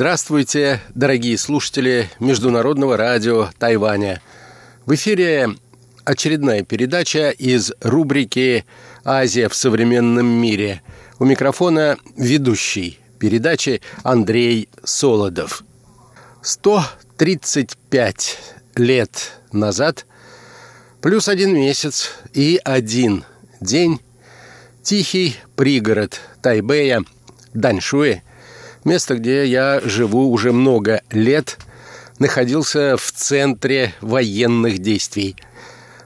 Здравствуйте, дорогие слушатели Международного радио Тайваня. В эфире очередная передача из рубрики «Азия в современном мире». У микрофона ведущий передачи Андрей Солодов. 135 лет назад, плюс один месяц и один день, тихий пригород Тайбэя, Даньшуэ – Место, где я живу уже много лет, находился в центре военных действий.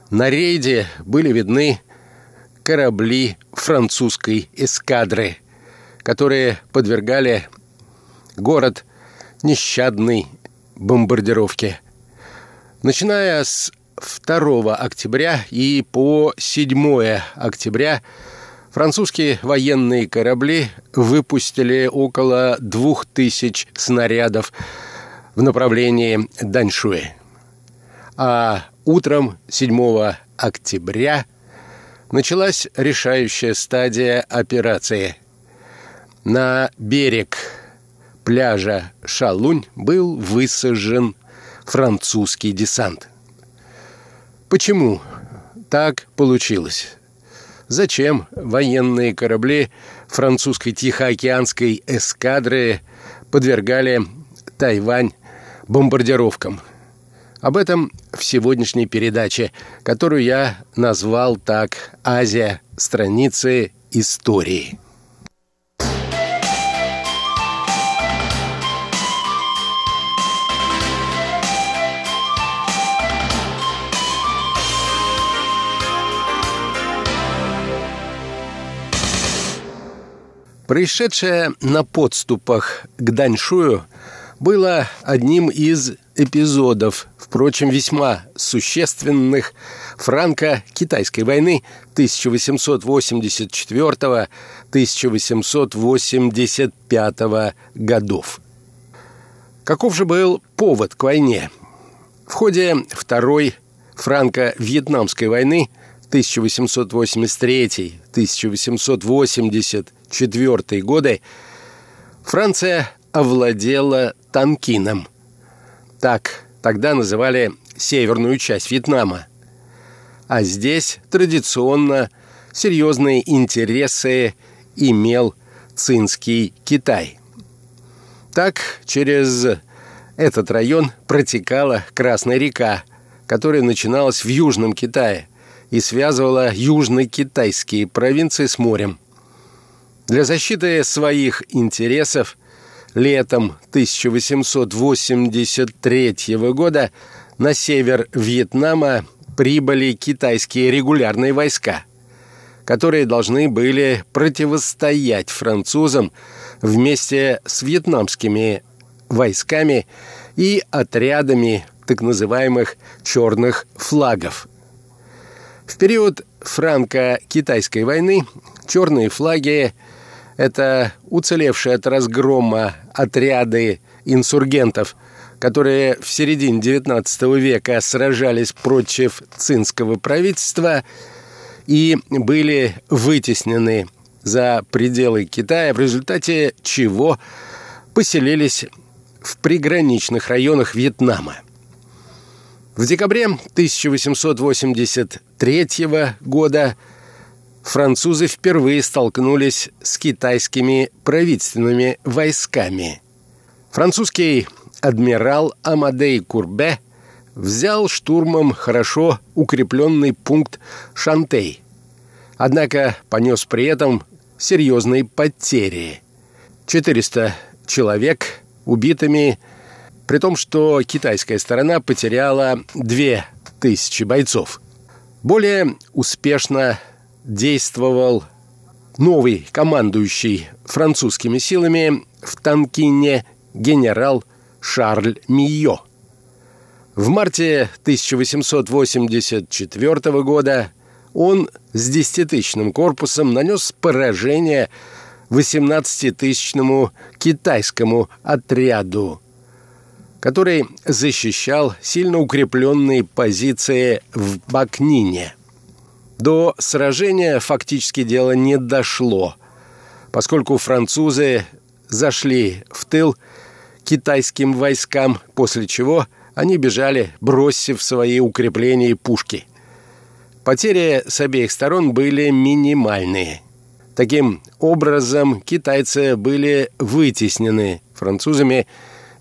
На рейде были видны корабли французской эскадры, которые подвергали город нещадной бомбардировке. Начиная с 2 октября и по 7 октября – Французские военные корабли выпустили около двух тысяч снарядов в направлении Даньшуэ. А утром 7 октября началась решающая стадия операции. На берег пляжа Шалунь был высажен французский десант. Почему так получилось? Зачем военные корабли французской Тихоокеанской эскадры подвергали Тайвань бомбардировкам. Об этом в сегодняшней передаче, которую я назвал так «Азия. Страницы истории». Происшедшее на подступах к Даньшую было одним из эпизодов, впрочем, весьма существенных франко-китайской войны 1884-1885 годов. Каков же был повод к войне? В ходе Второй франко-вьетнамской войны 1883-1880 1904 годы Франция овладела Танкином. Так тогда называли северную часть Вьетнама. А здесь традиционно серьезные интересы имел цинский Китай. Так через этот район протекала Красная река, которая начиналась в Южном Китае и связывала южно-китайские провинции с морем – для защиты своих интересов летом 1883 года на север Вьетнама прибыли китайские регулярные войска, которые должны были противостоять французам вместе с вьетнамскими войсками и отрядами так называемых «черных флагов». В период франко-китайской войны черные флаги это уцелевшие от разгрома отряды инсургентов, которые в середине XIX века сражались против цинского правительства и были вытеснены за пределы Китая, в результате чего поселились в приграничных районах Вьетнама. В декабре 1883 года французы впервые столкнулись с китайскими правительственными войсками. Французский адмирал Амадей Курбе взял штурмом хорошо укрепленный пункт Шантей, однако понес при этом серьезные потери. 400 человек убитыми, при том, что китайская сторона потеряла 2000 бойцов. Более успешно действовал новый командующий французскими силами в Танкине генерал Шарль Мийо. В марте 1884 года он с десятитысячным корпусом нанес поражение 18-тысячному китайскому отряду, который защищал сильно укрепленные позиции в Бакнине – до сражения фактически дело не дошло, поскольку французы зашли в тыл китайским войскам, после чего они бежали, бросив свои укрепления и пушки. Потери с обеих сторон были минимальные. Таким образом, китайцы были вытеснены французами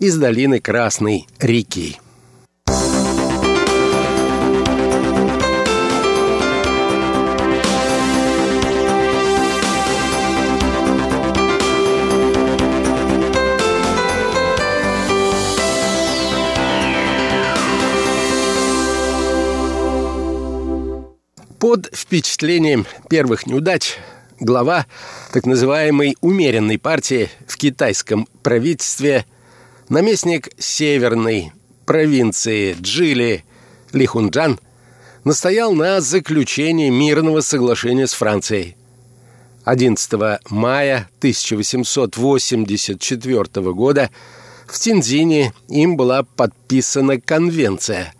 из долины Красной реки. Под впечатлением первых неудач глава так называемой умеренной партии в китайском правительстве, наместник северной провинции Джили Лихунджан настоял на заключении мирного соглашения с Францией. 11 мая 1884 года в Тинзине им была подписана конвенция,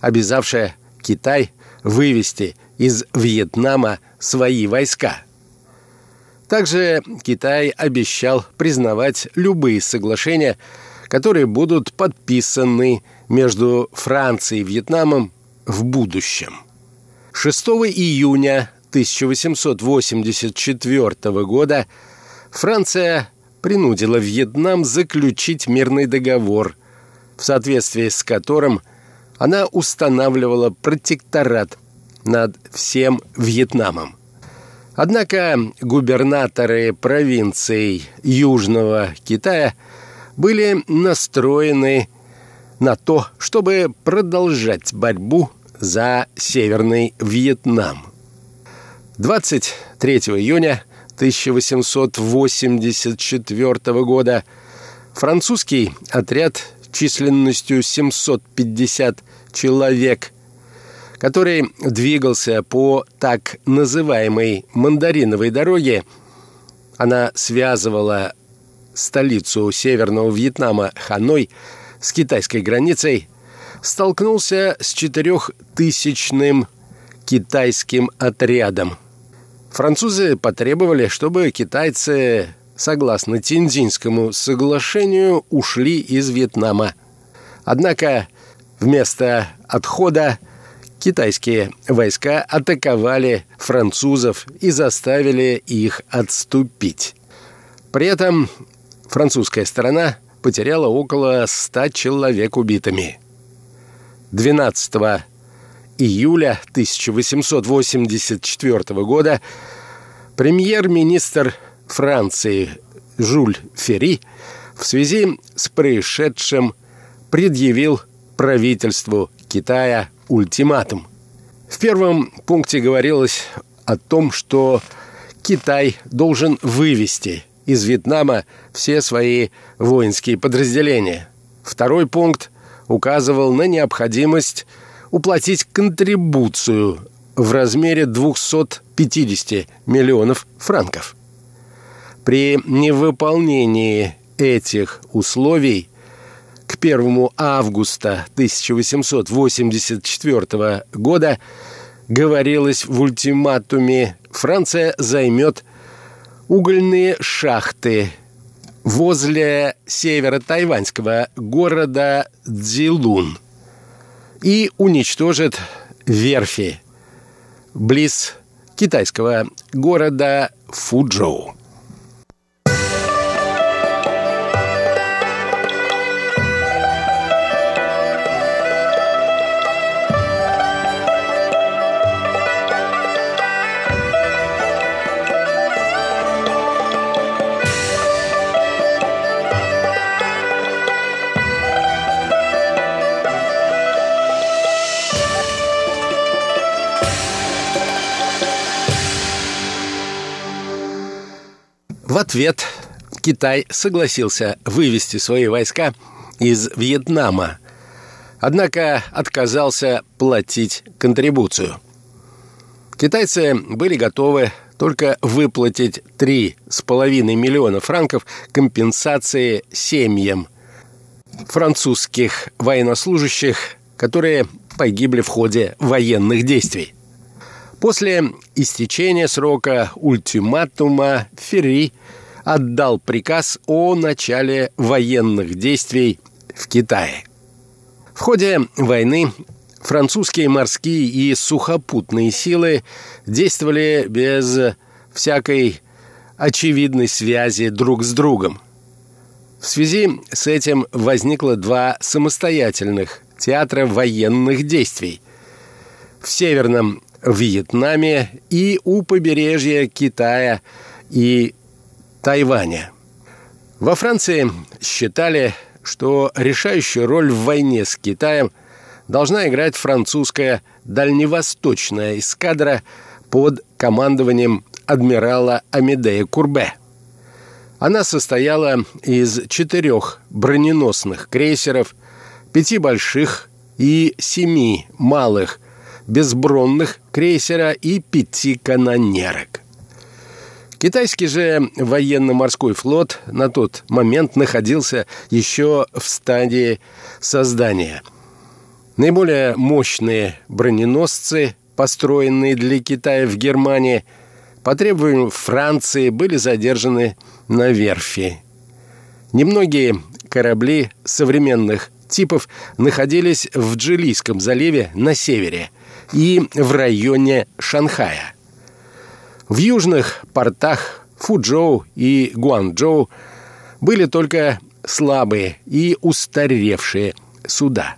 обязавшая Китай вывести из Вьетнама свои войска. Также Китай обещал признавать любые соглашения, которые будут подписаны между Францией и Вьетнамом в будущем. 6 июня 1884 года Франция принудила Вьетнам заключить мирный договор, в соответствии с которым она устанавливала протекторат над всем Вьетнамом. Однако губернаторы провинций Южного Китая были настроены на то, чтобы продолжать борьбу за Северный Вьетнам. 23 июня 1884 года французский отряд численностью 750 человек который двигался по так называемой «мандариновой дороге». Она связывала столицу Северного Вьетнама Ханой с китайской границей, столкнулся с четырехтысячным китайским отрядом. Французы потребовали, чтобы китайцы, согласно Тинзинскому соглашению, ушли из Вьетнама. Однако вместо отхода китайские войска атаковали французов и заставили их отступить. При этом французская сторона потеряла около 100 человек убитыми. 12 июля 1884 года премьер-министр Франции Жюль Ферри в связи с происшедшим предъявил правительству Китая ультиматум. В первом пункте говорилось о том, что Китай должен вывести из Вьетнама все свои воинские подразделения. Второй пункт указывал на необходимость уплатить контрибуцию в размере 250 миллионов франков. При невыполнении этих условий к 1 августа 1884 года говорилось в ультиматуме Франция займет угольные шахты возле северо-тайваньского города Цзилун и уничтожит верфи близ китайского города Фуджоу. Ответ Китай согласился вывести свои войска из Вьетнама, однако отказался платить контрибуцию. Китайцы были готовы только выплатить 3,5 миллиона франков компенсации семьям французских военнослужащих, которые погибли в ходе военных действий. После истечения срока ультиматума Ферри отдал приказ о начале военных действий в Китае. В ходе войны французские морские и сухопутные силы действовали без всякой очевидной связи друг с другом. В связи с этим возникло два самостоятельных театра военных действий. В Северном Вьетнаме и у побережья Китая и Тайваня. Во Франции считали, что решающую роль в войне с Китаем должна играть французская дальневосточная эскадра под командованием адмирала Амедея Курбе. Она состояла из четырех броненосных крейсеров, пяти больших и семи малых безбронных крейсера и пяти канонерок. Китайский же военно-морской флот на тот момент находился еще в стадии создания. Наиболее мощные броненосцы, построенные для Китая в Германии, по требованию Франции были задержаны на верфи. Немногие корабли современных типов находились в Джилийском заливе на севере и в районе Шанхая. В южных портах Фуджоу и Гуанчжоу были только слабые и устаревшие суда.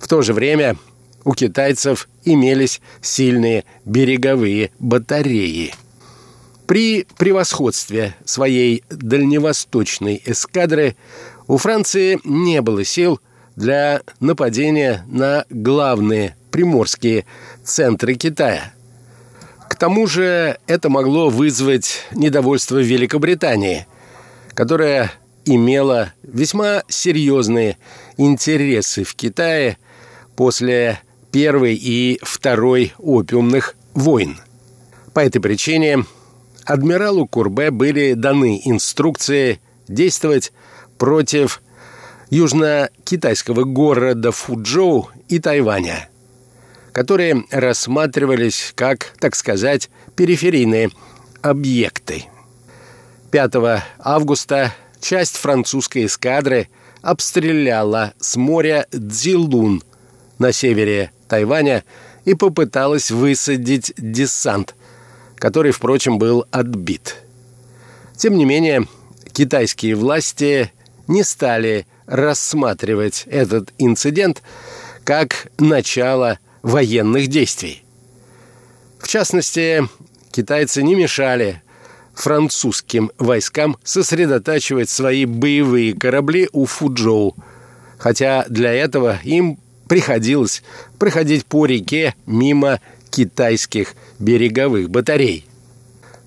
В то же время у китайцев имелись сильные береговые батареи. При превосходстве своей дальневосточной эскадры у Франции не было сил для нападения на главные приморские центры Китая. Тому же это могло вызвать недовольство Великобритании, которая имела весьма серьезные интересы в Китае после Первой и Второй опиумных войн. По этой причине адмиралу Курбе были даны инструкции действовать против южно-китайского города Фуджоу и Тайваня, которые рассматривались как, так сказать, периферийные объекты. 5 августа часть французской эскадры обстреляла с моря Цзилун на севере Тайваня и попыталась высадить десант, который, впрочем, был отбит. Тем не менее, китайские власти не стали рассматривать этот инцидент как начало военных действий. В частности, китайцы не мешали французским войскам сосредотачивать свои боевые корабли у Фуджоу, хотя для этого им приходилось проходить по реке мимо китайских береговых батарей.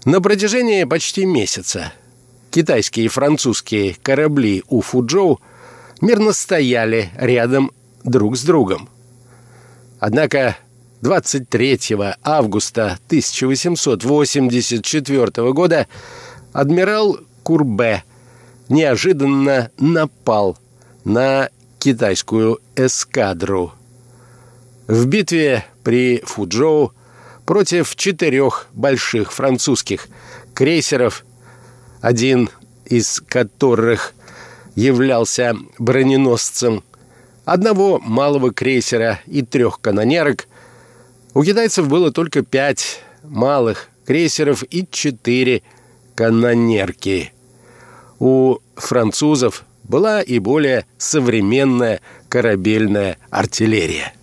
На протяжении почти месяца китайские и французские корабли у Фуджоу мирно стояли рядом друг с другом. Однако 23 августа 1884 года адмирал Курбе неожиданно напал на китайскую эскадру. В битве при Фуджоу против четырех больших французских крейсеров, один из которых являлся броненосцем одного малого крейсера и трех канонерок, у китайцев было только пять малых крейсеров и четыре канонерки. У французов была и более современная корабельная артиллерия.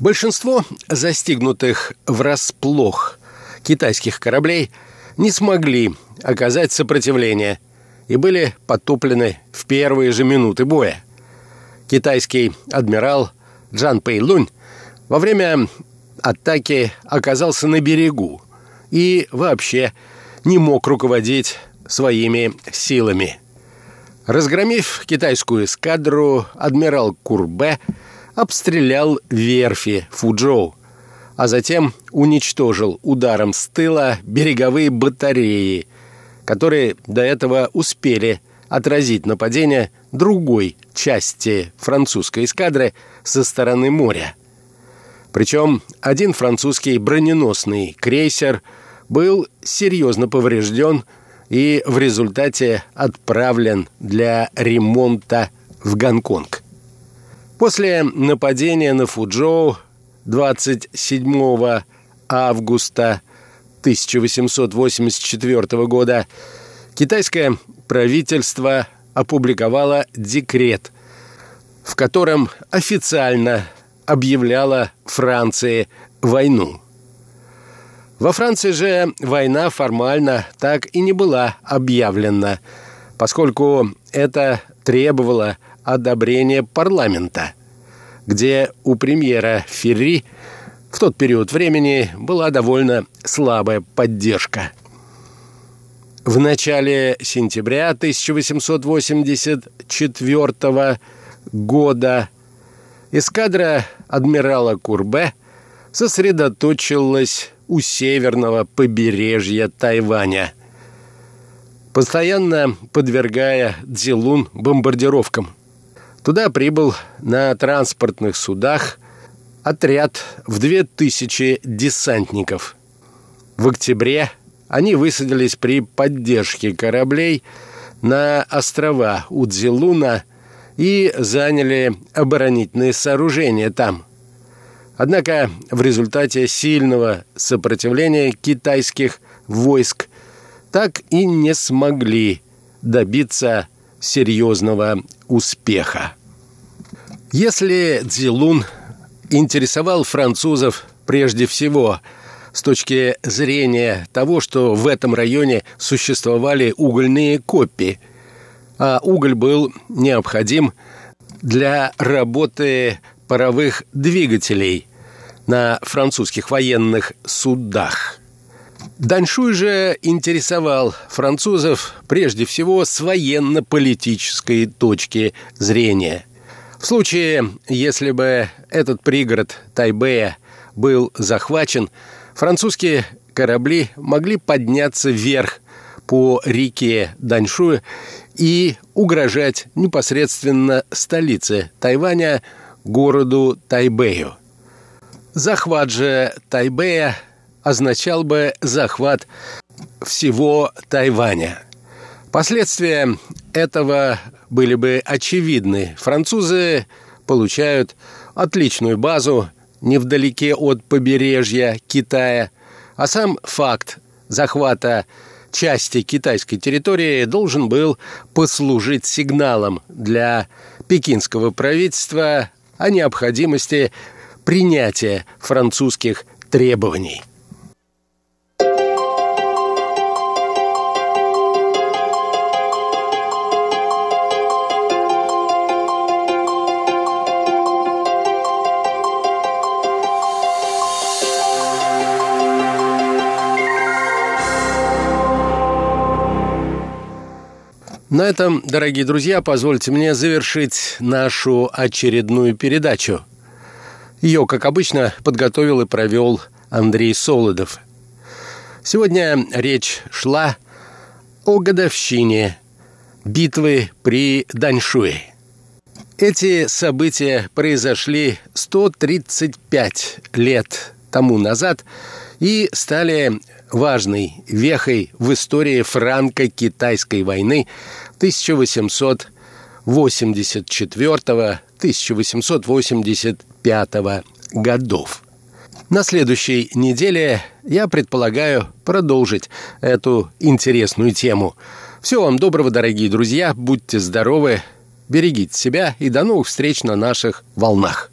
Большинство застигнутых врасплох китайских кораблей не смогли оказать сопротивление и были потоплены в первые же минуты боя. Китайский адмирал Джан Пэй Лунь во время атаки оказался на берегу и вообще не мог руководить своими силами. Разгромив китайскую эскадру, адмирал Курбе – обстрелял верфи Фуджоу, а затем уничтожил ударом с тыла береговые батареи, которые до этого успели отразить нападение другой части французской эскадры со стороны моря. Причем один французский броненосный крейсер был серьезно поврежден и в результате отправлен для ремонта в Гонконг. После нападения на Фуджоу 27 августа 1884 года китайское правительство опубликовало декрет, в котором официально объявляло Франции войну. Во Франции же война формально так и не была объявлена, поскольку это требовало одобрения парламента – где у премьера Ферри в тот период времени была довольно слабая поддержка. В начале сентября 1884 года эскадра адмирала Курбе сосредоточилась у северного побережья Тайваня, постоянно подвергая Цзилун бомбардировкам – Туда прибыл на транспортных судах отряд в две тысячи десантников. В октябре они высадились при поддержке кораблей на острова Удзилуна и заняли оборонительные сооружения там. Однако в результате сильного сопротивления китайских войск так и не смогли добиться серьезного успеха. Если Цзилун интересовал французов прежде всего с точки зрения того, что в этом районе существовали угольные копии, а уголь был необходим для работы паровых двигателей на французских военных судах. Даньшуй же интересовал французов прежде всего с военно-политической точки зрения. В случае, если бы этот пригород Тайбэя был захвачен, французские корабли могли подняться вверх по реке Даньшуй и угрожать непосредственно столице Тайваня, городу Тайбэю. Захват же Тайбэя – означал бы захват всего Тайваня. Последствия этого были бы очевидны. Французы получают отличную базу невдалеке от побережья Китая, а сам факт захвата части китайской территории должен был послужить сигналом для пекинского правительства о необходимости принятия французских требований. На этом, дорогие друзья, позвольте мне завершить нашу очередную передачу. Ее, как обычно, подготовил и провел Андрей Солодов. Сегодня речь шла о годовщине битвы при Даньшуе. Эти события произошли 135 лет тому назад и стали важной вехой в истории франко-китайской войны 1884-1885 годов. На следующей неделе я предполагаю продолжить эту интересную тему. Всего вам доброго, дорогие друзья, будьте здоровы, берегите себя и до новых встреч на наших волнах.